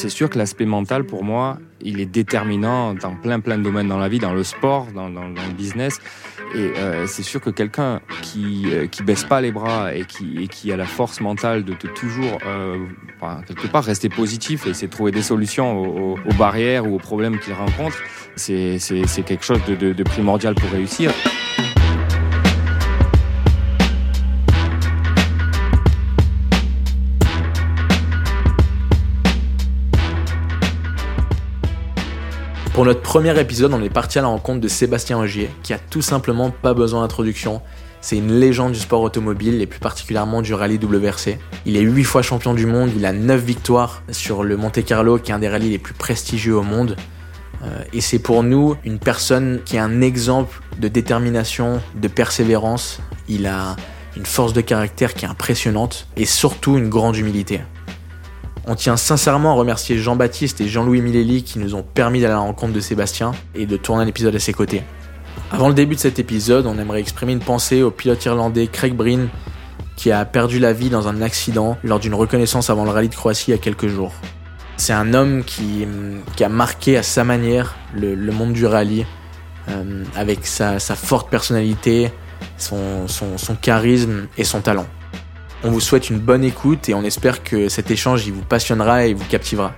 c'est sûr que l'aspect mental, pour moi, il est déterminant dans plein plein de domaines dans la vie, dans le sport, dans, le business. Et euh, c'est sûr que quelqu'un qui euh, qui baisse pas les bras et qui, qui a la force mentale de, toujours euh, quelque part rester positif et essayer de trouver des solutions aux, barrières ou aux problèmes qu'il rencontre, c'est quelque chose de primordial pour réussir. Pour notre premier épisode, on est parti à la rencontre de Sébastien Ogier, qui a tout simplement pas besoin d'introduction. C'est une légende du sport automobile et plus particulièrement du rallye WRC. Il est 8 fois champion du monde, il a 9 victoires sur le Monte Carlo qui est un des rallyes les plus prestigieux au monde. Euh, et c'est pour nous une personne qui est un exemple de détermination, de persévérance. Il a une force de caractère qui est impressionnante et surtout une grande humilité. On tient sincèrement à remercier Jean-Baptiste et Jean-Louis Milelli qui nous ont permis d'aller à la rencontre de Sébastien et de tourner un épisode à ses côtés. Avant le début de cet épisode, on aimerait exprimer une pensée au pilote irlandais Craig Breen qui a perdu la vie dans un accident lors d'une reconnaissance avant le rallye de Croatie il y a quelques jours. C'est un homme qui, a marqué à sa manière le, monde du rallye, euh, avec sa, forte personnalité, son charisme et son talent. On vous souhaite une bonne écoute et on espère que cet échange il vous passionnera et vous captivera.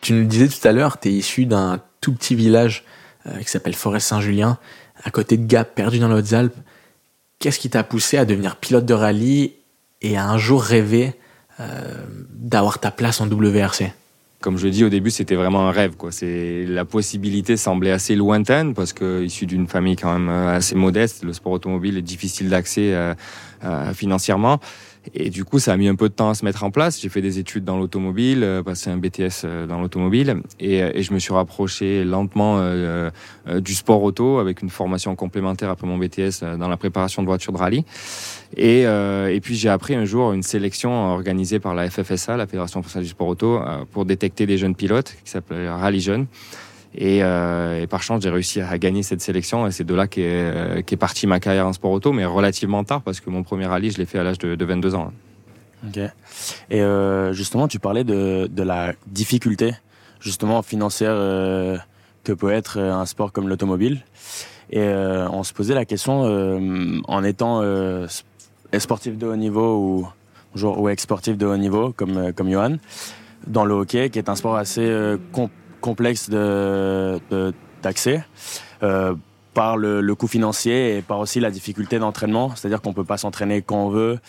Tu nous le disais tout à l'heure, tu es issu d'un tout petit village euh, qui s'appelle Forest-Saint-Julien, à côté de Gap, perdu dans les Hautes-Alpes. Qu'est-ce qui t'a poussé à devenir pilote de rallye et à un jour rêver euh, d'avoir ta place en WRC comme je dis au début, c'était vraiment un rêve. Quoi. C'est la possibilité semblait assez lointaine parce que issu d'une famille quand même euh, assez modeste, le sport automobile est difficile d'accès euh, euh, financièrement. Et du coup, ça a mis un peu de temps à se mettre en place. J'ai fait des études dans l'automobile, euh, passé un BTS euh, dans l'automobile, et, et, je me suis rapproché lentement euh, du sport auto avec une formation complémentaire après mon BTS dans la préparation de voitures de rallye. Et, puis j'ai appris un jour une sélection organisée par la FFSA, la Fédération française du sport auto, pour détecter des jeunes pilotes qui s'appelle Rallye Jeunes. Euh, et, par chance, j'ai réussi à gagner cette sélection. Et c'est de là qu'est euh, est partie ma carrière en sport auto, mais relativement tard parce que mon premier rallye, je l'ai fait à l'âge de, 22 ans. Ok. Et euh, justement, tu parlais de, la difficulté, justement financière que peut être un sport comme l'automobile. Et on se posait la question, en étant sportif de haut niveau ou, ou ex-sportif de haut niveau, comme, comme Johan, dans le hockey, qui est un sport assez compliqué complexe d'accès. Euh, par le, coût financier et par aussi la difficulté d'entraînement, c'est-à-dire qu'on peut pas s'entraîner quand on veut,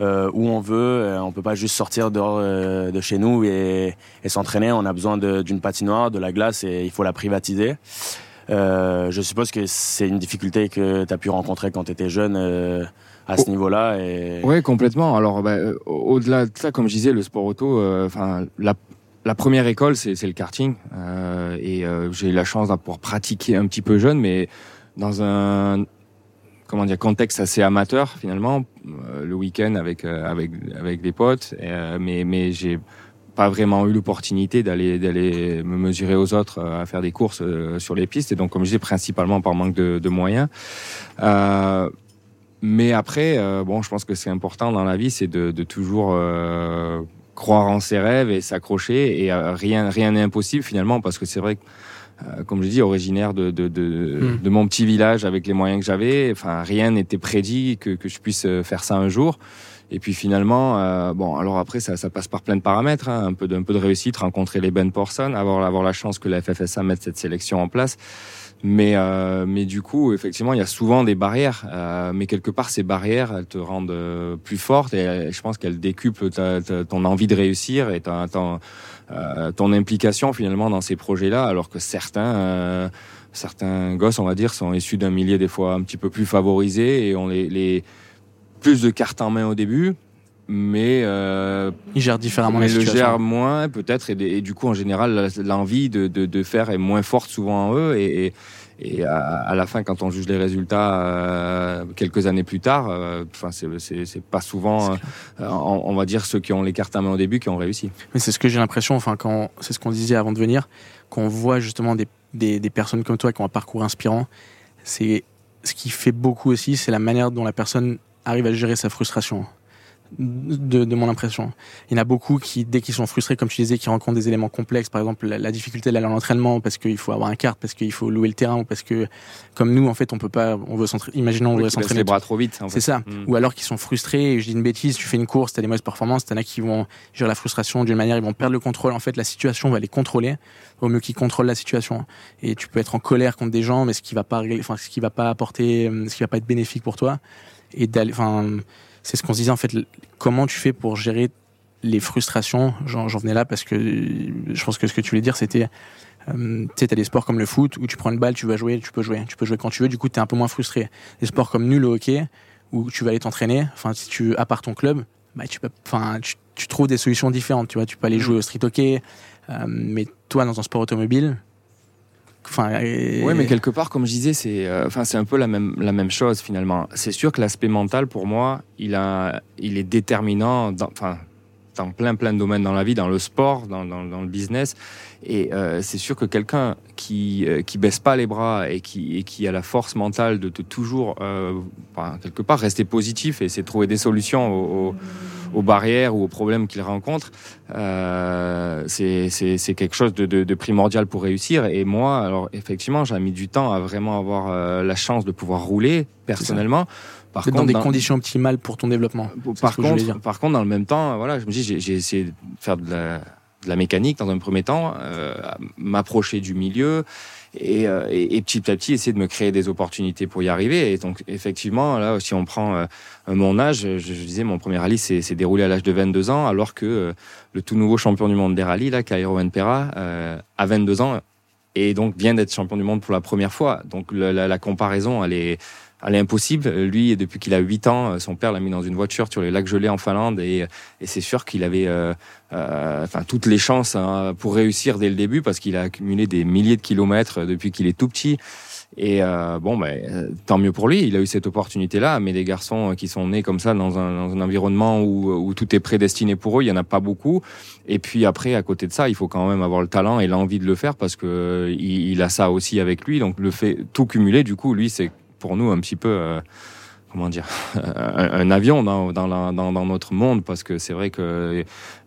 euh, où on veut, euh, on peut pas juste sortir dehors de chez nous et, s'entraîner. On a besoin d'une patinoire, de la glace et il faut la privatiser. je suppose que c'est une difficulté que tu as pu rencontrer quand tu étais jeune à ce oh. niveau-là. Et... Oui, complètement. Alors, bah, au-delà de ça, comme je disais, le sport auto, enfin, la première école, c'est le karting. Euh, et euh, j'ai eu la chance de pouvoir pratiquer un petit peu jeune, mais dans un comment dire contexte assez amateur finalement, euh, le week-end avec avec avec des potes. mais mais j'ai pas vraiment eu l'opportunité d'aller d'aller me mesurer aux autres à faire des courses sur les pistes. Et donc, comme je disais, principalement par manque de, de moyens. mais après, bon, je pense que c'est important dans la vie, c'est de, de, toujours croire en ses rêves et s'accrocher. Et euh, rien rien n'est impossible finalement, parce que c'est vrai que, euh, comme je dis, originaire de, de, de, hmm. mon petit village avec les moyens que j'avais, enfin, rien n'était prédit que, que je puisse euh, faire ça un jour. Et puis finalement, bon, alors après, ça, ça, passe par plein de paramètres, hein, un, peu de, un peu de réussite, rencontrer les bonnes personnes, avoir, avoir la chance que la FFSA mette cette sélection en place. Mais, euh, mais du coup, effectivement, il y a souvent des barrières. Euh, mais quelque part, ces barrières, elles te rendent euh, plus forte et je pense qu'elles décuplent ton envie de réussir et ta, ton implication finalement dans ces projets-là. Alors que certains, certains gosses, on va dire, sont issus d'un milieu des fois un petit peu plus favorisé et ont les, les plus de cartes en main au début mais euh, ils gèrent différemment mais le gèrent moins peut-être et, du coup en général l'envie de, de, de, faire est moins forte souvent en eux et, et, à, la fin quand on juge les résultats euh, quelques années plus tard euh, enfin c'est pas souvent euh, on, va dire ceux qui ont les cartes à main au début qui ont réussi. Mais c'est ce que j'ai l'impression enfin quand c'est ce qu'on disait avant de venir qu'on voit justement des, des, des personnes comme toi qui ont un parcours inspirant. C'est ce qui fait beaucoup aussi c'est la manière dont la personne arrive à gérer sa frustration de, de, mon impression. Il y en a beaucoup qui, dès qu'ils sont frustrés, comme tu disais, qui rencontrent des éléments complexes, par exemple la, difficulté d'aller à l'entraînement parce qu'il faut avoir un carte, parce qu'il faut louer le terrain, ou parce que, comme nous, en fait, on peut pas, on veut s'entraîner, imaginons, on veut s'entraîner. les bras trop vite. C'est ça. Mm. Ou alors qu'ils sont frustrés, je dis une bêtise, tu fais une course, t'as des mauvaises performances, t'en as qui vont gérer la frustration d'une manière, ils vont perdre le contrôle. En fait, la situation va les contrôler. Au mieux qu'ils contrôlent la situation. Et tu peux être en colère contre des gens, mais ce qui va pas, enfin, ce qui va pas apporter, ce qui va pas être bénéfique pour toi. Et d'aller, enfin, c'est ce qu'on se disait en fait. Comment tu fais pour gérer les frustrations? J'en venais là parce que je pense que ce que tu voulais dire, c'était euh, tu sais, t'as des sports comme le foot où tu prends une balle, tu vas jouer, tu peux jouer, tu peux jouer quand tu veux. Du coup, t'es un peu moins frustré. Des sports comme nul au hockey où tu vas aller t'entraîner. Enfin, si tu à part ton club, bah tu peux, enfin, tu, trouves des solutions différentes. Tu vois, tu peux aller jouer au street hockey. Euh, mais toi, dans un sport automobile, Enfin, Oui, mais quelque part, comme je disais, c'est euh, enfin, c'est un peu la même, la même chose finalement. C'est sûr que l'aspect mental, pour moi, il, a, il est déterminant enfin, dans plein, plein de domaines dans la vie, dans le sport, dans, dans, le business. Et euh, c'est sûr que quelqu'un qui, euh, qui baisse pas les bras et qui, et qui a la force mentale de, toujours, quelque part, rester positif et de trouver des solutions aux aux barrières ou aux problèmes qu'il rencontre, euh, c'est quelque chose de, de, de, primordial pour réussir. Et moi, alors effectivement, j'ai mis du temps à vraiment avoir euh, la chance de pouvoir rouler personnellement. Par contre, dans des conditions optimales pour ton développement. Par contre, par contre, dans le même temps, voilà, je me dis, j'ai essayé de faire de la, de la, mécanique dans un premier temps, euh, m'approcher du milieu. Euh, et, et, petit à petit essayer de me créer des opportunités pour y arriver. Et donc effectivement, là, si on prend euh, mon âge, je, disais, mon premier rallye s'est déroulé à l'âge de 22 ans, alors que euh, le tout nouveau champion du monde des rallyes, là, Cairo Pera, a 22 ans et donc vient d'être champion du monde pour la première fois. Donc la comparaison, elle est elle est impossible. Lui, depuis qu'il a 8 ans, son père l'a mis dans une voiture sur les lacs gelés en Finlande et, et c'est sûr qu'il avait euh, euh, enfin, toutes les chances hein, pour réussir dès le début parce qu'il a accumulé des milliers de kilomètres depuis qu'il est tout petit. Et euh, bon, ben, tant mieux pour lui, il a eu cette opportunité-là. Mais des garçons qui sont nés comme ça dans un, dans un environnement où, où, tout est prédestiné pour eux, il y en a pas beaucoup. Et puis après, à côté de ça, il faut quand même avoir le talent et l'envie de le faire parce que il, il, a ça aussi avec lui. Donc le fait tout cumuler, du coup, lui, c'est pour nous un petit peu euh, comment dire un, avion dans, notre monde parce que c'est vrai que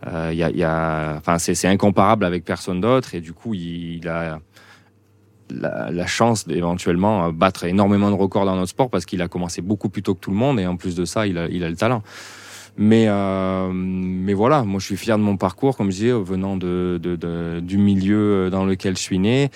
euh, y a, c'est incomparable avec personne d'autre et du coup il, a la, chance d'éventuellement battre énormément de records dans notre sport parce qu'il a commencé beaucoup plus tôt que tout le monde et en plus de ça il a, le talent. Mais, euh, mais voilà, moi je suis fier de mon parcours, comme je disais, venant du milieu dans lequel je suis né.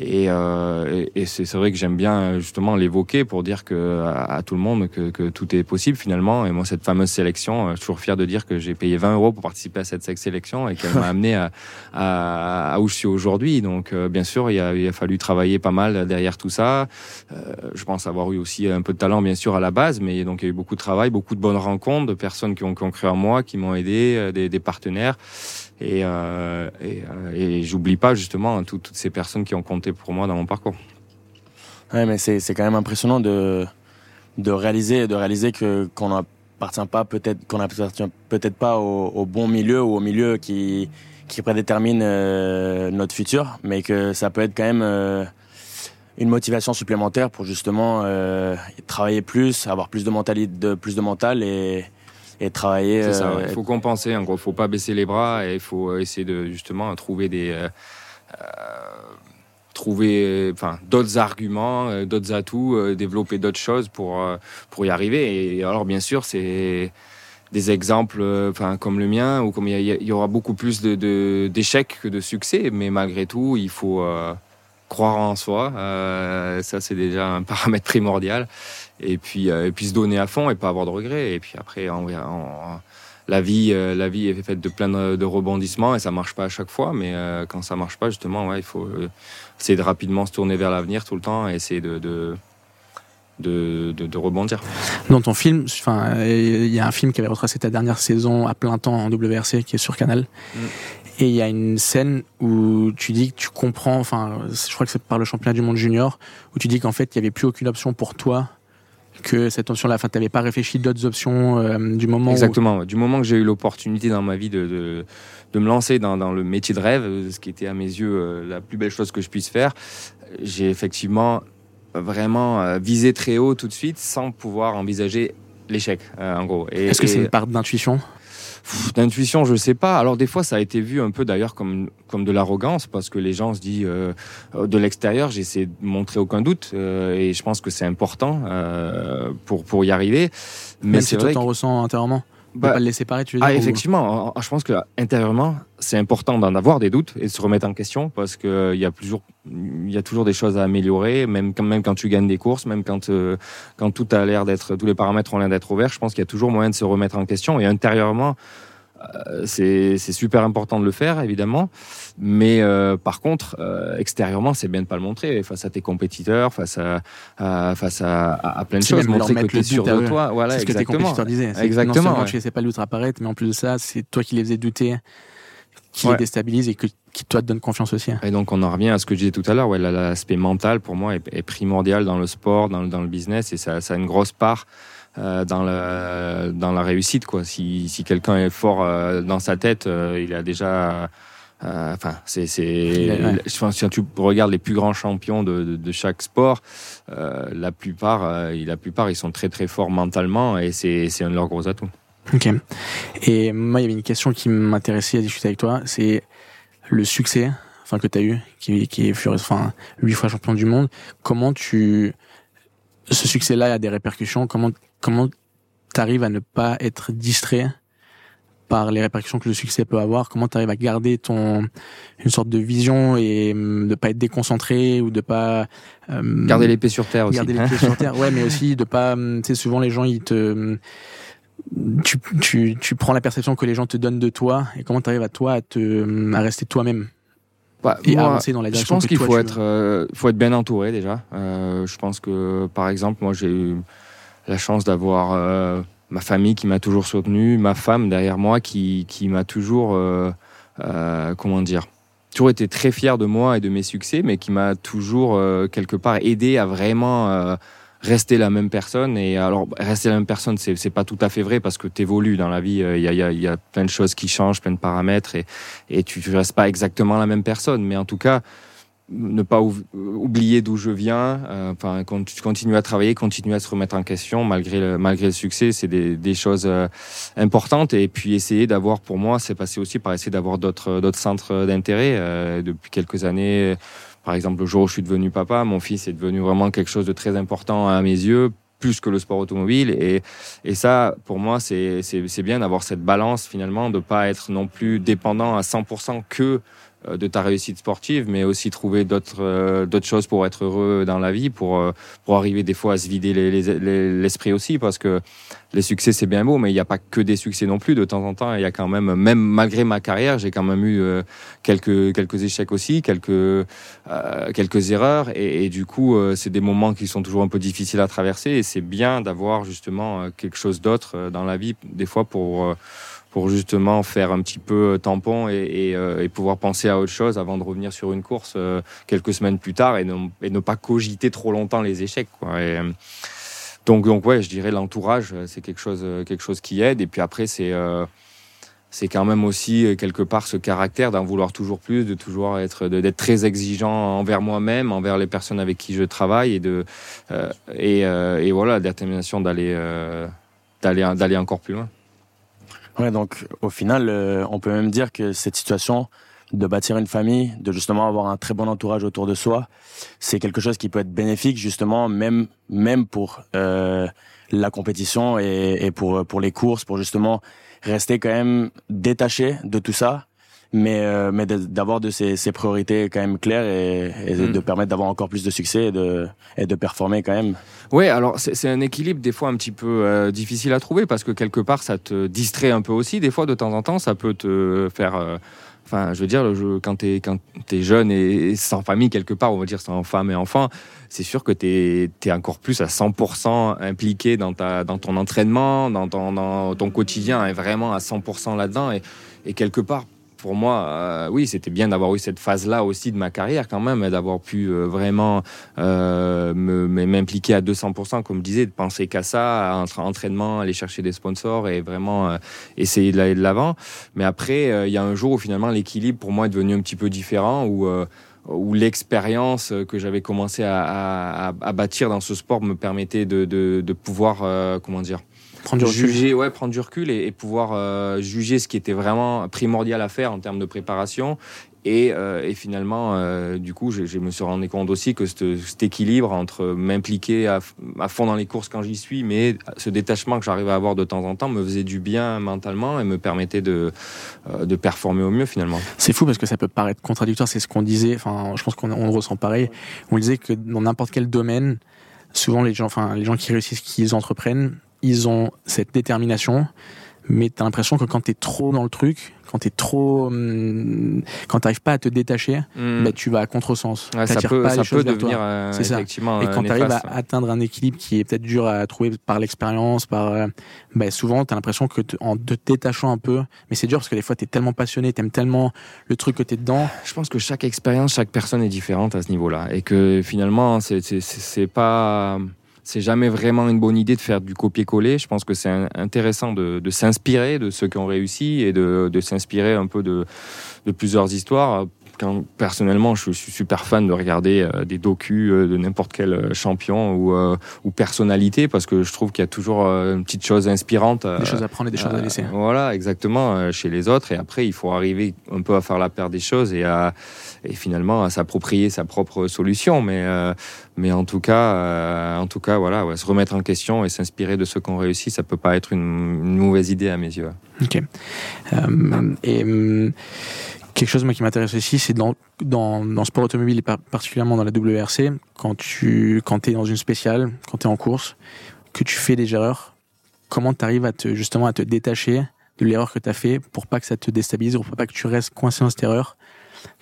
Euh, et, et, c'est vrai que j'aime bien justement l'évoquer pour dire que à, tout le monde que, que, tout est possible finalement. Et moi, cette fameuse sélection, euh, je suis toujours fier de dire que j'ai payé 20 euros pour participer à cette sélection et qu'elle m'a amené à, à, à, où je suis aujourd'hui. Donc, euh, bien sûr, il a, il a, fallu travailler pas mal derrière tout ça. Euh, je pense avoir eu aussi un peu de talent, bien sûr, à la base, mais donc il y a eu beaucoup de travail, beaucoup de bonnes rencontres, de personnes qui ont, qui ont cru en moi, qui m'ont aidé, des, des partenaires. Et, euh, euh, et j'oublie pas justement toutes ces personnes qui ont compté pour moi dans mon parcours. Ouais, mais c'est, quand même impressionnant de, de réaliser, de réaliser que, qu'on n'appartient pas peut-être, qu'on appartient peut-être pas au, bon milieu ou au milieu qui, qui prédétermine euh, notre futur, mais que ça peut être quand même une motivation supplémentaire pour justement travailler plus, avoir plus de mentalité, de, plus de mental et, et travailler. C'est ça, euh, il faut compenser. En gros, faut pas baisser les bras et il faut essayer de justement trouver des euh, euh trouver enfin d'autres arguments, euh, d'autres atouts, développer d'autres choses pour pour y arriver. Et alors bien sûr, c'est des exemples enfin comme le mien ou comme il y, y, aura beaucoup plus de d'échecs que de succès, mais malgré tout, il faut croire en soi. ça, c'est déjà un paramètre primordial et puis, euh, et puis se donner à fond et pas avoir de regrets. Et puis après, on, la vie, euh, la vie est faite de plein de, rebondissements et ça marche pas à chaque fois. Mais euh, quand ça marche pas, justement, ouais, il faut essayer de rapidement se tourner vers l'avenir tout le temps et essayer de, de de, de, rebondir. Dans ton film, enfin, il y a un film qui avait retracé ta dernière saison à plein temps en WRC qui est sur Canal. Mm. Et il y a une scène où tu dis que tu comprends, enfin, je crois que c'est par le championnat du monde junior, où tu dis qu'en fait, il n'y avait plus aucune option pour toi que cette option-là, enfin, t'avais pas réfléchi d'autres options euh, du moment Exactement. Du moment que j'ai eu l'opportunité dans ma vie de, de, de me lancer dans, dans, le métier de rêve, ce qui était à mes yeux euh, la plus belle chose que je puisse faire, j'ai effectivement vraiment euh, visé très haut tout de suite sans pouvoir envisager l'échec, en gros. Est-ce que c'est une part d'intuition? D'intuition, je sais pas. Alors des fois, ça a été vu un peu d'ailleurs comme comme de l'arrogance parce que les gens se disent euh, de l'extérieur, j'essaie de montrer aucun doute euh, et je pense que c'est important euh, pour pour y arriver. Mais Même si toi t'en ressens intérieurement? Bah, pas le laisser paraître, tu veux ah, dire, effectivement. Je pense que intérieurement, c'est important d'en avoir des doutes et de se remettre en question parce que il y a y a toujours des choses à améliorer, même quand, même quand tu gagnes des courses, même quand, quand tout a l'air d'être, tous les paramètres ont l'air d'être ouverts. Je pense qu'il y a toujours moyen de se remettre en question et intérieurement, euh, c'est super important de le faire, évidemment. Mais euh, par contre, euh, extérieurement, c'est bien de pas le montrer face à tes compétiteurs, face à, face à, à, plein de choses. Montrer que tu es sûr de toi. Voilà, c'est ce que tes compétiteurs disaient. Exactement. Non seulement tu laissais pas le doute apparaître, mais en plus de ça, c'est toi qui les faisais douter, qui les déstabilise et que, qui toi te donne confiance aussi. Et donc on en revient à ce que je disais tout à l'heure. Ouais, l'aspect mental pour moi est, primordial dans le sport, dans, dans le business, et ça, ça a une grosse part. Euh, dans, le, dans la réussite. Quoi. Si, si quelqu'un est fort euh, dans sa tête, euh, il a déjà. Enfin, c'est, c'est. Si tu regardes les plus grands champions de, de, chaque sport, la plupart, la plupart, ils sont très très forts mentalement et c'est, c'est un de leurs gros atouts. Ok. Et moi, il y avait une question qui m'intéressait à discuter avec toi. C'est le succès, enfin que tu as eu, qui, qui est enfin huit fois champion du monde. Comment tu ce succès-là a des répercussions? Comment comment t'arrives à ne pas être distrait par les répercussions que le succès peut avoir? Comment tu arrives à garder ton une sorte de vision et hum, de pas être déconcentré ou de pas euh, garder l'épée sur terre aussi. Garder l'épée sur terre, ouais, mais aussi de pas. Hum, tu sais, souvent les gens ils te tu, tu, tu prends la perception que les gens te donnent de toi et comment tu arrives à toi à te à rester toi-même bah, et avancer dans la direction je pense qu'il faut être euh, faut être bien entouré déjà euh, je pense que par exemple moi j'ai eu la chance d'avoir euh, ma famille qui m'a toujours soutenu, ma femme derrière moi qui, qui m'a toujours, euh, euh, comment dire, toujours été très fier de moi et de mes succès, mais qui m'a toujours quelque part aidé à vraiment rester la même personne. Et alors, rester la même personne, c'est, c'est pas tout à fait vrai parce que tu évolues dans la vie. Il y, a, y, a, y, a, plein de choses qui changent, plein de paramètres et, et tu ne restes pas exactement la même personne. Mais en tout cas, ne pas oublier d'où je viens, euh, enfin continuer à travailler, continuer à se remettre en question malgré le, malgré le succès, c'est des, des, choses euh, importantes et puis essayer d'avoir pour moi, c'est passé aussi par essayer d'avoir d'autres d'autres centres d'intérêt euh, depuis quelques années. Par exemple, le jour où je suis devenu papa, mon fils est devenu vraiment quelque chose de très important à mes yeux plus que le sport automobile et, et ça pour moi c'est bien d'avoir cette balance finalement de pas être non plus dépendant à 100% que de ta réussite sportive, mais aussi trouver d'autres euh, d'autres choses pour être heureux dans la vie, pour euh, pour arriver des fois à se vider l'esprit aussi, parce que les succès c'est bien beau, mais il n'y a pas que des succès non plus. De temps en temps, il y a quand même, même malgré ma carrière, j'ai quand même eu quelques quelques échecs aussi, quelques quelques erreurs, et, et du coup, c'est des moments qui sont toujours un peu difficiles à traverser, et c'est bien d'avoir justement quelque chose d'autre dans la vie, des fois pour pour justement faire un petit peu tampon et, euh, et, pouvoir penser à autre chose avant de revenir sur une course euh, quelques semaines plus tard et ne, pas cogiter trop longtemps les échecs. Quoi. Euh, donc, donc ouais, je dirais l'entourage, c'est quelque chose, quelque chose qui aide. Et puis après, c'est quand même aussi quelque part ce caractère d'en vouloir toujours plus, de toujours être, d'être très exigeant envers moi-même, envers les personnes avec qui je travaille et de et, voilà, la détermination d'aller d'aller d'aller encore plus loin. Ouais, donc au final, euh, on peut même dire que cette situation de bâtir une famille, de justement avoir un très bon entourage autour de soi, c'est quelque chose qui peut être bénéfique justement même même pour euh, la compétition et, et, pour pour les courses, pour justement rester quand même détaché de tout ça mais euh, mais d'avoir de ces, ces, priorités quand même claires et, et mm. de permettre d'avoir encore plus de succès et de et de performer quand même. Oui, alors c'est un équilibre des fois un petit peu euh, difficile à trouver parce que quelque part ça te distrait un peu aussi. Des fois, de temps en temps, ça peut te faire euh, Enfin, je veux dire, le jeu, quand tu es, quand es jeune et sans famille quelque part, on va dire sans femme et enfant, c'est sûr que tu es, es, encore plus à 100% impliqué dans, ta, dans ton entraînement, dans ton, dans ton quotidien, et vraiment à 100% là-dedans. Et, et quelque part, pour moi, euh, oui, c'était bien d'avoir eu cette phase-là aussi de ma carrière quand même, d'avoir pu euh, vraiment euh, m'impliquer à 200%, comme je disais, de penser qu'à ça, à entraînement, aller chercher des sponsors et vraiment essayer d'aller de l'avant. Mais après, il y a un jour où finalement l'équilibre pour moi est devenu un petit peu différent, où où l'expérience que j'avais commencé à, à, à, bâtir dans ce sport me permettait de, de, de pouvoir, comment dire, Prendre du recul. juger, ouais, prendre du recul et, et pouvoir euh, juger ce qui était vraiment primordial à faire en termes de préparation. Et, euh, et finalement, euh, du coup, je, je me suis rendu compte aussi que cet, équilibre entre m'impliquer à, fond dans les courses quand j'y suis, mais ce détachement que j'arrivais à avoir de temps en temps me faisait du bien mentalement et me permettait de, euh, de performer au mieux finalement. C'est fou parce que ça peut paraître contradictoire, c'est ce qu'on disait, enfin, je pense qu'on on le ressent pareil. On disait que dans n'importe quel domaine, souvent les gens, enfin, les gens qui réussissent, qui entreprennent, ils ont cette détermination, mais t'as l'impression que quand t'es trop dans le truc, quand t'es trop, hum, quand t'arrives pas à te détacher, Mm. bah, tu vas à contresens. Ouais, ça T'attires peut, pas ça les choses peut devenir euh, C'est ça. effectivement Et euh, quand tu arrives à atteindre un équilibre qui est peut-être dur à trouver par l'expérience, par, euh, bah, souvent, tu as l'impression que te- en te détachant un peu, mais c'est dur parce que des fois, tu es tellement passionné, tu aimes tellement le truc que tu es dedans. Je pense que chaque expérience, chaque personne est différente à ce niveau-là, et que finalement, c'est c'est- c'est c'est pas, c'est jamais vraiment une bonne idée de faire du copier-coller. Je pense que c'est intéressant de, s'inspirer de ceux qui ont réussi et de, s'inspirer un peu de plusieurs histoires. Quand, personnellement, je suis super fan de regarder euh, des docus euh, de n'importe quel euh, champion ou, euh, ou personnalité parce que je trouve qu'il y a toujours une petite chose inspirante. Des choses à prendre et des choses à laisser. Voilà, exactement, chez les autres. Et après, il faut arriver un peu à faire la paire des choses et, à, et finalement à s'approprier sa propre solution. Mais, mais en tout cas, en tout cas, voilà, ouais, se remettre en question et s'inspirer de ceux qui ont réussi, ça peut pas être une, une mauvaise idée à mes yeux. Ok. Et hum, quelque chose moi qui m'intéresse aussi, c'est dans, dans, dans le sport automobile et par- particulièrement dans la WRC, quand tu quand es dans une spéciale, quand tu es en course, que tu fais des erreurs, comment tu arrives à te, justement à te détacher de l'erreur que tu as fait pour pas que ça te déstabilise ou pour pas que tu restes coincé dans cette erreur?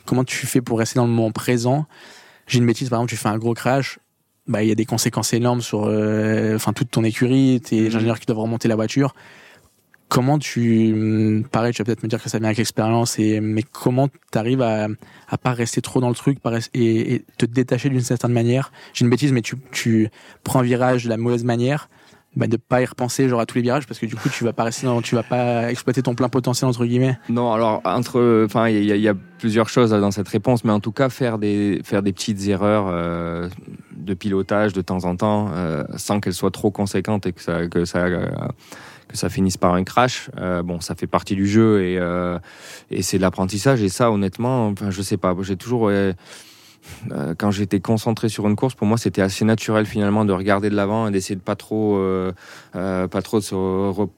Comment tu fais pour rester dans le moment présent? J'ai une bêtise, par exemple, tu fais un gros crash, bah, il y a des conséquences énormes sur euh, enfin toute ton écurie, tes ingénieurs qui doivent remonter la voiture. Comment tu, hum, pareil, tu vas peut-être me dire que ça vient avec l'expérience, mais comment tu arrives à, à pas rester trop dans le truc et, te détacher d'une certaine manière? J'ai une bêtise, mais tu, prends un virage de la mauvaise manière, bah, de pas y repenser genre à tous les virages parce que du coup tu vas pas rester tu vas pas exploiter ton plein potentiel entre guillemets. Non, alors entre, enfin, il y, a- plusieurs choses dans cette réponse, mais en tout cas faire des faire des petites erreurs euh, de pilotage de temps en temps, euh, sans qu'elles soient trop conséquentes et que ça euh, que ça finisse par un crash. euh, bon, ça fait partie du jeu et euh, et c'est de l'apprentissage. Et ça, honnêtement, enfin, je sais pas, j'ai toujours ouais, euh, quand j'étais concentré sur une course, pour moi, c'était assez naturel finalement de regarder de l'avant et d'essayer de pas trop, euh, euh, pas trop se. rep-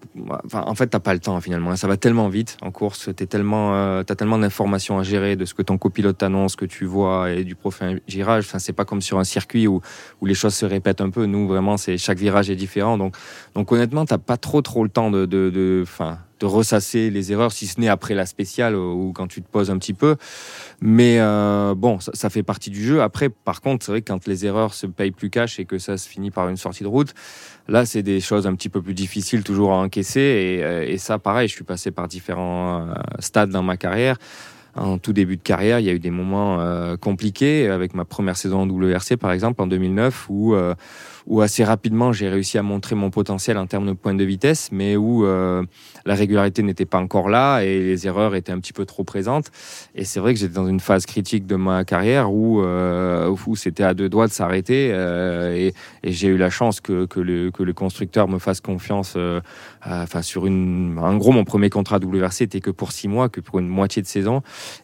en fait, t'as pas le temps finalement. Ça va tellement vite en course. T'es tellement, t'as tellement d'informations à gérer de ce que ton copilote t'annonce, que tu vois et du profil girage. Enfin, c'est pas comme sur un circuit où où les choses se répètent un peu. Nous, vraiment, c'est chaque virage est différent. Donc, donc honnêtement, t'as pas trop trop le temps de, de, de, de ressasser les erreurs, si ce n'est après la spéciale ou quand tu te poses un petit peu. Mais euh, bon, ça, ça fait partie du jeu. Après, par contre, c'est vrai que quand les erreurs se payent plus cash et que ça se finit par une sortie de route, là, c'est des choses un petit peu plus difficiles toujours à encaisser. Et, euh, et ça, pareil, je suis passé par différents euh, stades dans ma carrière. En tout début de carrière, il y a eu des moments euh, compliqués avec ma première saison en WRC, par exemple, en 2009, où, euh, où assez rapidement j'ai réussi à montrer mon potentiel en termes de pointe de vitesse, mais où euh, la régularité n'était pas encore là et les erreurs étaient un petit peu trop présentes. Et c'est vrai que j'étais dans une phase critique de ma carrière où, euh, où c'était à deux doigts de s'arrêter. euh, et et j'ai eu la chance que, que, le, que le constructeur me fasse confiance. euh, Enfin, sur une. En gros, mon premier contrat WRC était que pour six mois, que pour une moitié de saison.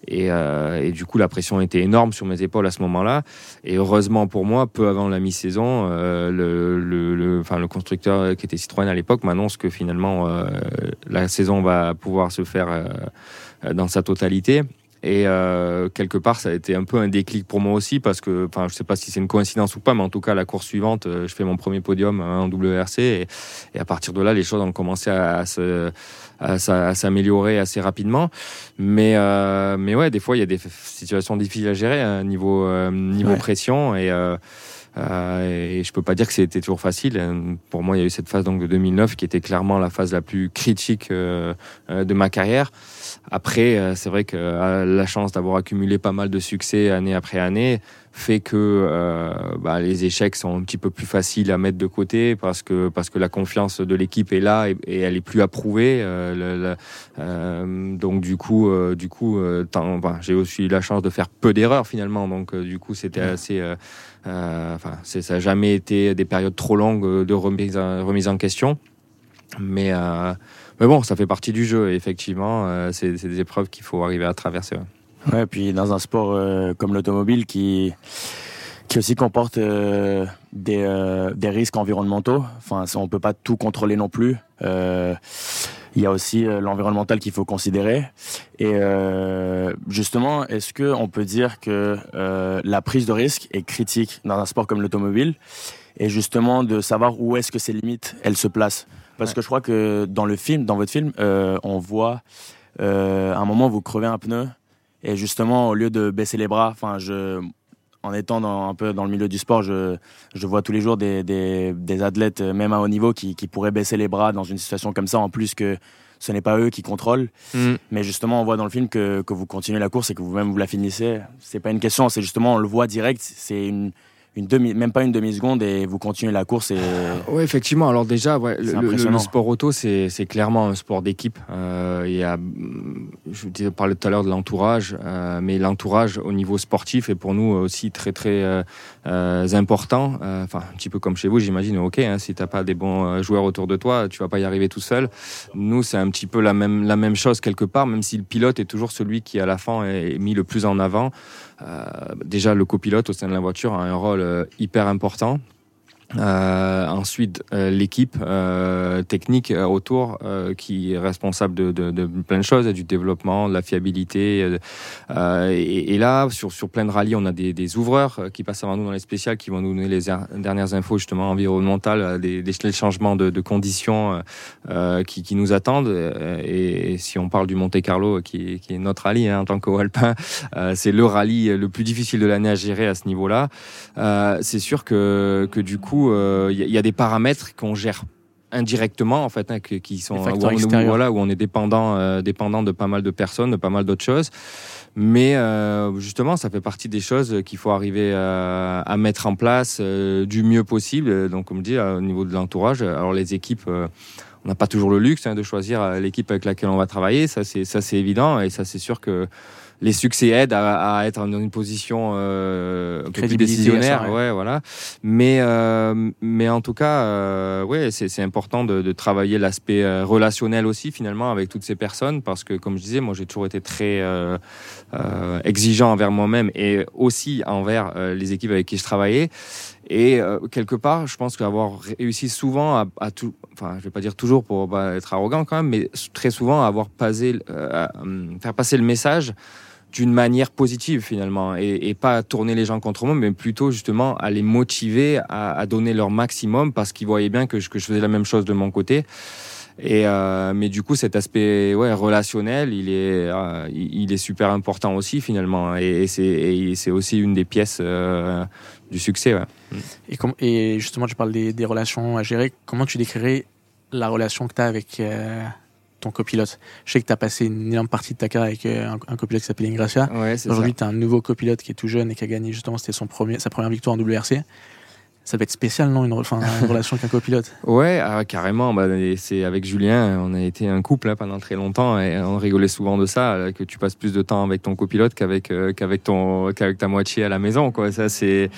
Et, euh, et du coup, la pression était énorme sur mes épaules à ce moment-là. Et heureusement pour moi, peu avant la mi-saison, euh, le, le, le, enfin, le constructeur qui était Citroën à l'époque m'annonce que finalement euh, la saison va pouvoir se faire euh, dans sa totalité. Et euh, quelque part, ça a été un peu un déclic pour moi aussi parce que, enfin, je sais pas si c'est une coïncidence ou pas, mais en tout cas, la course suivante, euh, je fais mon premier podium hein, en WRC et, et à partir de là, les choses ont commencé à, à se à, s'a- à s'améliorer assez rapidement. Mais euh, mais ouais, des fois, il y a des situations difficiles à gérer hein, niveau euh, niveau Ouais. pression et euh, euh, et je peux pas dire que c'était toujours facile. Euh, Pour moi, il y a eu cette phase donc de 2009 qui était clairement la phase la plus critique euh, euh, de ma carrière. Après, euh, c'est vrai que euh, la chance d'avoir accumulé pas mal de succès année après année fait que euh, bah, les échecs sont un petit peu plus faciles à mettre de côté parce que parce que la confiance de l'équipe est là et, et elle est plus approuvée. Euh, le- le- euh, donc du coup, du coup, bah, j'ai aussi eu la chance de faire peu d'erreurs finalement. Donc du coup, c'était assez. Enfin, ça n'a jamais été des périodes trop longues de remise en, remise en question. Mais, mais bon, ça fait partie du jeu. Et effectivement, c'est des épreuves qu'il faut arriver à traverser. Ouais, puis dans un sport comme l'automobile qui qui aussi comporte euh, des, euh, des, risques environnementaux. Enfin, on peut pas tout contrôler non plus. Euh, il y a aussi l'environnemental qu'il faut considérer. Et justement, est-ce que on peut dire que la prise de risque est critique dans un sport comme l'automobile? Et justement de savoir où est-ce que ces limites elles se placent Parce que je crois que dans le film, dans votre film, on voit à un moment vous crevez un pneu et justement au lieu de baisser les bras, enfin je en étant dans, un peu dans le milieu du sport, je, je vois tous les jours des, des, des, athlètes, même à haut niveau, qui, qui pourraient baisser les bras dans une situation comme ça, en plus que ce n'est pas eux qui contrôlent. Mm. Mais justement, on voit dans le film que, que vous continuez la course et que vous-même vous la finissez. C'est pas une question, c'est justement, on le voit direct, c'est une, une demi, même pas une demi-seconde et vous continuez la course. Et... Oui, effectivement. Alors déjà, ouais, le, sport auto, c'est clairement un sport d'équipe. Euh, il y a, je parlais tout à l'heure de l'entourage, euh, mais l'entourage au niveau sportif est pour nous aussi très très euh, important. Enfin, un petit peu comme chez vous, j'imagine. Ok, hein, si t'as pas des bons joueurs autour de toi, tu vas pas y arriver tout seul. Nous, c'est un petit peu la même la même chose quelque part, même si le pilote est toujours celui qui à la fin est mis le plus en avant. Euh, déjà, le copilote au sein de la voiture a un rôle euh, hyper important euh, ensuite, euh, l'équipe euh, technique euh, autour qui est responsable de, de, de, plein de choses, du développement, de la fiabilité. Et, et, là, sur, sur plein de rallyes, on a des, des, ouvreurs qui passent avant nous dans les spéciales, qui vont nous donner les dernières infos justement environnementales, des, des changements de, de conditions qui, qui, nous attendent. Et, si on parle du Monte Carlo, qui, qui est notre rallye hein, en tant qu'Alpin, c'est le rallye le plus difficile de l'année à gérer à ce niveau-là. c'est sûr que, que du coup, il euh, y, a des paramètres qu'on gère indirectement en fait hein, qui sont où on, voilà où on est dépendant euh, dépendant de pas mal de personnes de pas mal d'autres choses. Mais euh, justement ça fait partie des choses qu'il faut arriver à, mettre en place du mieux possible. Donc comme je dis au niveau de l'entourage alors les équipes on n'a pas toujours le luxe hein, de choisir l'équipe avec laquelle on va travailler. Ça c'est ça c'est évident et ça c'est sûr que les succès aident à, à être dans une position euh, un peu plus décisionnaire. Ouais. voilà. Mais, euh, mais en tout cas, euh, ouais, c'est important de, de travailler l'aspect euh, relationnel aussi, finalement, avec toutes ces personnes, parce que, comme je disais, moi, j'ai toujours été très euh, euh, exigeant envers moi-même et aussi envers les équipes avec qui je travaillais. Et quelque part, je pense qu'avoir réussi souvent à, tout, enfin, je vais pas dire toujours pour pas être arrogant quand même, mais très souvent à avoir passé, à, faire passer le message d'une manière positive finalement. Et, et, pas tourner les gens contre moi mais plutôt justement à les motiver à, donner leur maximum parce qu'ils voyaient bien que je, faisais la même chose de mon côté. Et euh, mais du coup cet aspect relationnel il est euh, il est super important aussi finalement. Et, c'est aussi une des pièces euh, du succès ouais. et, comme, et justement tu parles des, des relations à gérer comment tu décrirais la relation que tu as avec euh, ton copilote? Je sais que tu as passé une énorme partie de ta carrière avec euh, un, copilote qui s'appelle Ingracia. Aujourd'hui, tu as un nouveau copilote qui est tout jeune et qui a gagné justement, c'était son premier, sa première victoire en WRC ça va être spécial, non, une, relation avec un copilote? Ouais, ah, carrément. Bah, c'est avec Julien, on a été un couple hein, pendant très longtemps et on rigolait souvent de ça, que tu passes plus de temps avec ton copilote qu'avec euh, ta moitié à la maison. Ça, c'est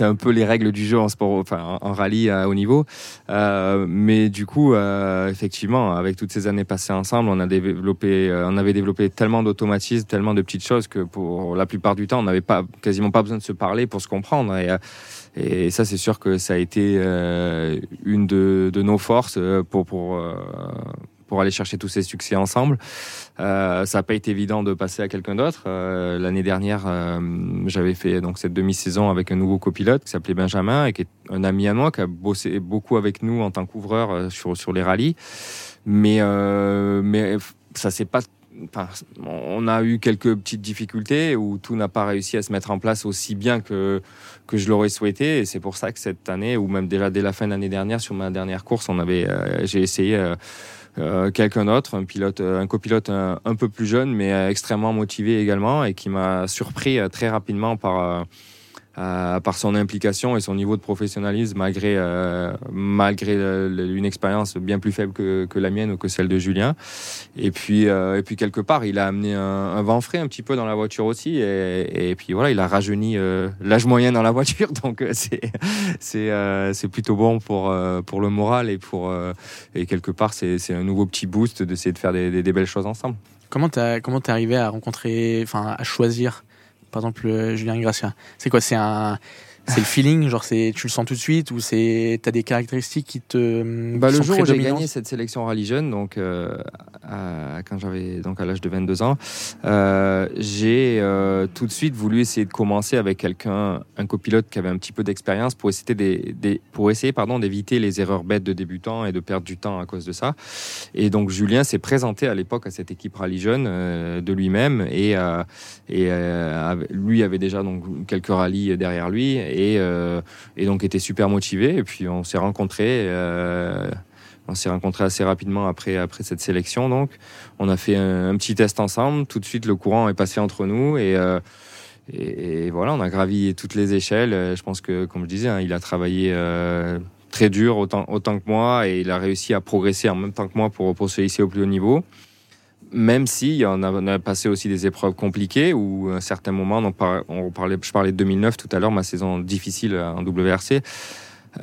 un peu les règles du jeu en rallye à haut niveau. Euh, mais du coup, euh, effectivement, avec toutes ces années passées ensemble, on euh, avait développé tellement d'automatismes, tellement de petites choses que pour la plupart du temps, on n'avait quasiment pas besoin de se parler pour se comprendre. Et ça, c'est sûr que ça a été euh, une de, nos forces euh, pour, pour, euh, pour aller chercher tous ces succès ensemble. Ça n'a pas été évident de passer à quelqu'un d'autre. L'année dernière, j'avais fait donc cette demi-saison avec un nouveau copilote qui s'appelait Benjamin et qui est un ami à moi qui a bossé beaucoup avec nous en tant qu'ouvreur sur, sur les rallyes. Mais, mais ça s'est pas Enfin, on a eu quelques petites difficultés où tout n'a pas réussi à se mettre en place aussi bien que, que je l'aurais souhaité. Et c'est pour ça que cette année, ou même déjà dès la fin de l'année dernière, sur ma dernière course, on avait, euh, j'ai essayé euh, euh, quelqu'un d'autre, un pilote, un copilote un, un, peu plus jeune, mais extrêmement motivé également, et qui m'a surpris très rapidement par euh, par son implication et son niveau de professionnalisme, malgré, euh, malgré une expérience bien plus faible que, que, la mienne ou que celle de Julien. Et puis, euh, et puis quelque part, il a amené un, un, vent frais un petit peu dans la voiture aussi. Et, et puis voilà, il a rajeuni l'âge moyen dans la voiture. Donc c'est c'est plutôt bon pour pour le moral et pour et quelque part c'est un nouveau petit boost d'essayer de faire des, des, belles choses ensemble. Comment t'as comment t'es arrivé à rencontrer, enfin à choisir par exemple euh, Julien Gracia. C'est quoi C'est un c'est le feeling, genre c'est tu le sens tout de suite ou c'est t'as des caractéristiques qui te bah, le jour où j'ai gagné cette sélection rallye jeune, donc euh, quand j'avais donc à l'âge de 22 ans, euh, j'ai euh, tout de suite voulu essayer de commencer avec quelqu'un, un copilote qui avait un petit peu d'expérience pour essayer des, des, pour essayer pardon d'éviter les erreurs bêtes de débutants et de perdre du temps à cause de ça. Et donc Julien s'est présenté à l'époque à cette équipe rallye jeune de lui-même et et lui avait déjà donc quelques rallyes derrière lui et, euh, et donc était super motivé. Et puis on s'est rencontrés. Euh, on s'est rencontrés assez rapidement après, après cette sélection. Donc, on a fait un, petit test ensemble. Tout de suite, le courant est passé entre nous et, euh, et, voilà, on a gravi toutes les échelles. Je pense que, comme je disais, hein, il a travaillé très dur autant, autant que moi et il a réussi à progresser en même temps que moi pour, pour se hisser au plus haut niveau même si on a, on passé aussi des épreuves compliquées où à un certain moment, on, parlait, je parlais de 2009 tout à l'heure, ma saison difficile en WRC.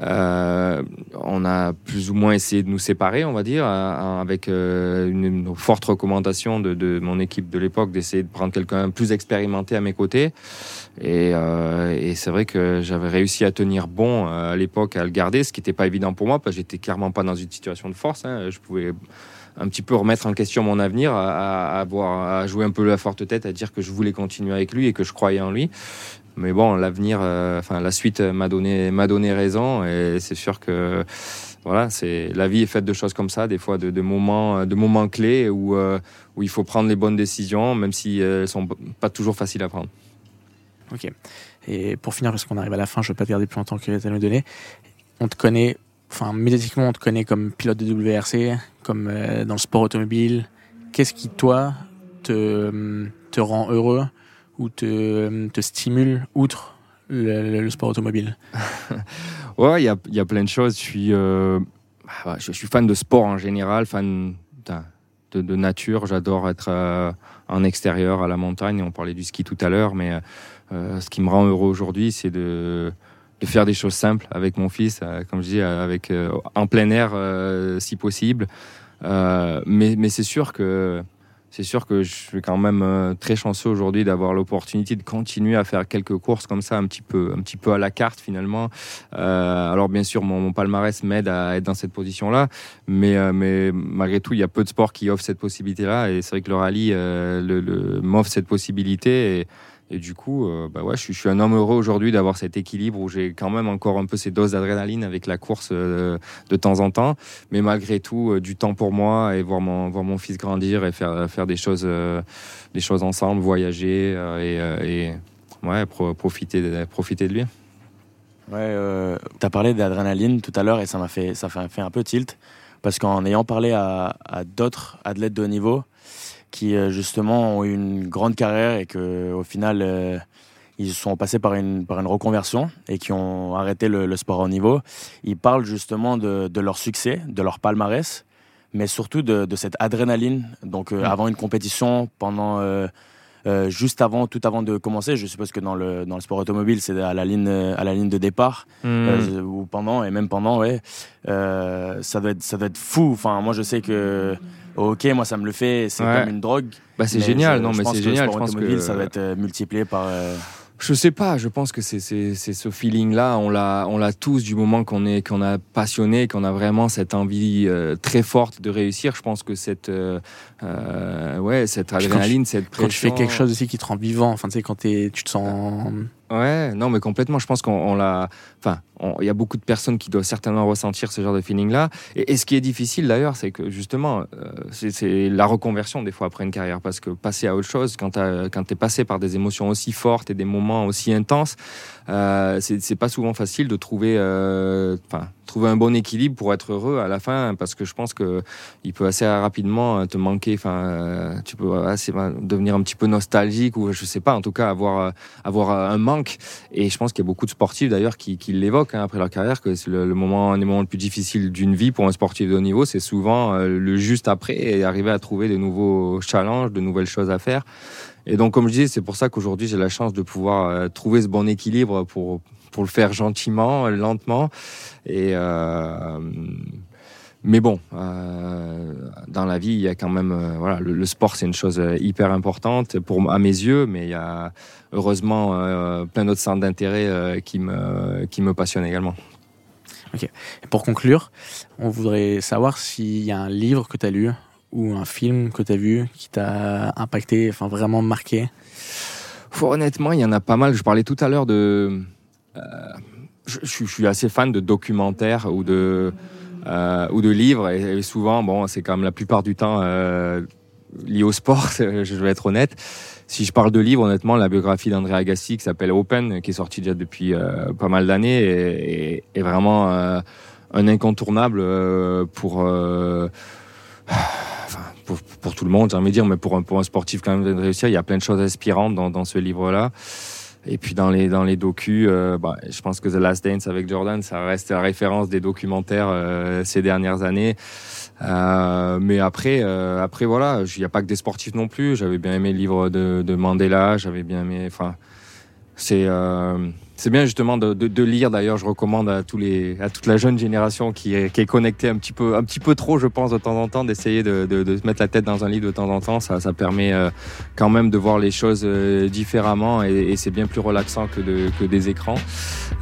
Euh, on a plus ou moins essayé de nous séparer, on va dire, avec euh, une, forte recommandation de, mon équipe de l'époque d'essayer de prendre quelqu'un plus expérimenté à mes côtés. Et, euh, c'est vrai que j'avais réussi à tenir bon euh, à l'époque à le garder, ce qui n'était pas évident pour moi parce que j'étais clairement pas dans une situation de force. Hein. Je pouvais un petit peu remettre en question mon avenir, à, à, à jouer un peu la forte tête, à dire que je voulais continuer avec lui et que je croyais en lui. Mais bon, l'avenir, euh, enfin la suite m'a donné m'a donné raison et c'est sûr que voilà, c'est la vie est faite de choses comme ça, des fois de, moments de moments clés où euh, où il faut prendre les bonnes décisions, même si elles sont pas toujours faciles à prendre. Ok. Et pour finir, parce qu'on arrive à la fin, je ne vais pas te garder plus longtemps que tu as nous donné. On te connaît enfin, médiatiquement, on te connaît comme pilote de WRC, comme euh, dans le sport automobile. Qu'est-ce qui, toi, te, te rend heureux ou te, te stimule outre le, sport automobile? Ouais, il y a, y a, plein de choses. Je suis, euh, bah, je, suis fan de sport en général, fan de, nature. J'adore être euh, en extérieur, à la montagne. On parlait du ski tout à l'heure, mais ce qui me rend heureux aujourd'hui, c'est de faire des choses simples avec mon fils, euh, comme je dis, euh, avec, euh, en plein air si possible. mais c'est sûr que c'est sûr que je suis quand même très chanceux aujourd'hui d'avoir l'opportunité de continuer à faire quelques courses comme ça, un petit peu, un petit peu à la carte finalement. alors bien sûr, mon, palmarès m'aide à être dans cette position-là, mais, mais malgré tout, il y a peu de sports qui offrent cette possibilité-là, et c'est vrai que le rallye le, m'offre cette possibilité. Et du coup, euh, bah ouais, je, suis, un homme heureux aujourd'hui d'avoir cet équilibre où j'ai quand même encore un peu ces doses d'adrénaline avec la course euh, de temps en temps, mais malgré tout, euh, du temps pour moi et voir mon, voir mon fils grandir et faire, faire des, choses, des choses ensemble, voyager et, ouais, profiter, de, profiter de lui. Ouais, tu as parlé d'adrénaline tout à l'heure et ça m'a fait, fait un peu tilt parce qu'en ayant parlé à, à d'autres athlètes de haut niveau, qui euh, justement ont eu une grande carrière et que au final euh, ils sont passés par une, par une reconversion et qui ont arrêté le, sport au niveau. Ils parlent justement de, de, leur succès, de leur palmarès, mais surtout de, de cette adrénaline. Donc euh, mm. avant une compétition, pendant euh, juste avant, tout avant de commencer, je suppose que dans le, dans le sport automobile, c'est à la ligne, à la ligne de départ, mm. ou pendant, et même pendant, ouais. ça, doit être, ça doit être fou. Enfin, moi, je sais que ok, moi ça me le fait, c'est comme une drogue. Bah, c'est génial, non, mais c'est génial. je pense que ça va être euh, multiplié par. Euh, je sais pas, je pense que c'est ce feeling-là, on l'a on l'a tous du moment qu'on est qu'on a passionné, qu'on a vraiment cette envie euh, très forte de réussir. Je pense que cette ouais cette adrénaline, cette pression. Quand tu fais quelque chose aussi qui te rend vivant, enfin tu sais quand es, tu te sens Ouais, non, mais complètement. Je pense qu'on l'a. Enfin, il y a beaucoup de personnes qui doivent certainement ressentir ce genre de feeling-là. Et, ce qui est difficile d'ailleurs, c'est que justement, euh, c'est la reconversion des fois après une carrière. Parce que passer à autre chose, quand tu es passé par des émotions aussi fortes et des moments aussi intenses, euh, c'est pas souvent facile de trouver, euh, trouver un bon équilibre pour être heureux à la fin, parce que je pense que il peut assez rapidement te manquer. Enfin, tu peux assez devenir un petit peu nostalgique ou je sais pas. En tout cas, avoir avoir un manque. Et je pense qu'il y a beaucoup de sportifs d'ailleurs qui, qui l'évoquent hein, après leur carrière que c'est le, moment, un des moments les plus difficiles d'une vie pour un sportif de haut niveau, c'est souvent le juste après et arriver à trouver de nouveaux challenges, de nouvelles choses à faire. Et donc, comme je disais, c'est pour ça qu'aujourd'hui, j'ai la chance de pouvoir euh, trouver ce bon équilibre pour, pour le faire gentiment, lentement. Et, euh, mais bon, euh, dans la vie, il y a quand même, euh, voilà, le, sport, c'est une chose hyper importante pour à mes yeux, mais il y a heureusement euh, plein d'autres centres d'intérêt qui me qui me passionnent également. Ok. Pour conclure, on voudrait savoir s'il y a un livre que tu as lu ou un film que tu as vu qui t'a impacté, enfin vraiment marqué? Honnêtement, il y en a pas mal. Je parlais tout à l'heure de. Euh, je, suis assez fan de documentaires ou de, euh, ou de livres. Et, souvent, bon, c'est quand même la plupart du temps euh, lié au sport, je vais être honnête. Si je parle de livres, honnêtement, la biographie d'André Agassi qui s'appelle Open, qui est sortie déjà depuis pas mal d'années, est, vraiment un incontournable pour pour, tout le monde, j'ai envie de dire, mais pour un, sportif quand même de réussir, il y a plein de choses inspirantes dans, ce livre-là. Et puis dans les dans les docus, euh, bah, je pense que The Last Dance avec Jordan, ça reste la référence des documentaires euh, ces dernières années. Euh, mais après, après voilà, il n'y a pas que des sportifs non plus. J'avais bien aimé le livre de, de Mandela, j'avais bien aimé. Enfin, c'est c'est bien justement de, de, de lire. D'ailleurs, je recommande à tous les, à toute la jeune génération qui est, qui est connectée un petit peu, un petit peu trop, je pense, de temps en temps, d'essayer de, de, se mettre la tête dans un livre de temps en temps. Ça, ça permet euh, quand même de voir les choses euh, différemment et, et c'est bien plus relaxant que, que des écrans.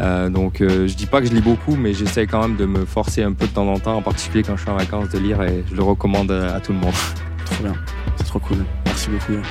Euh, donc, euh, je dis pas que je lis beaucoup, mais j'essaie quand même de me forcer un peu de temps en temps, en particulier quand je suis en vacances, de lire et je le recommande à tout le monde. Trop bien, c'est trop cool. Merci beaucoup.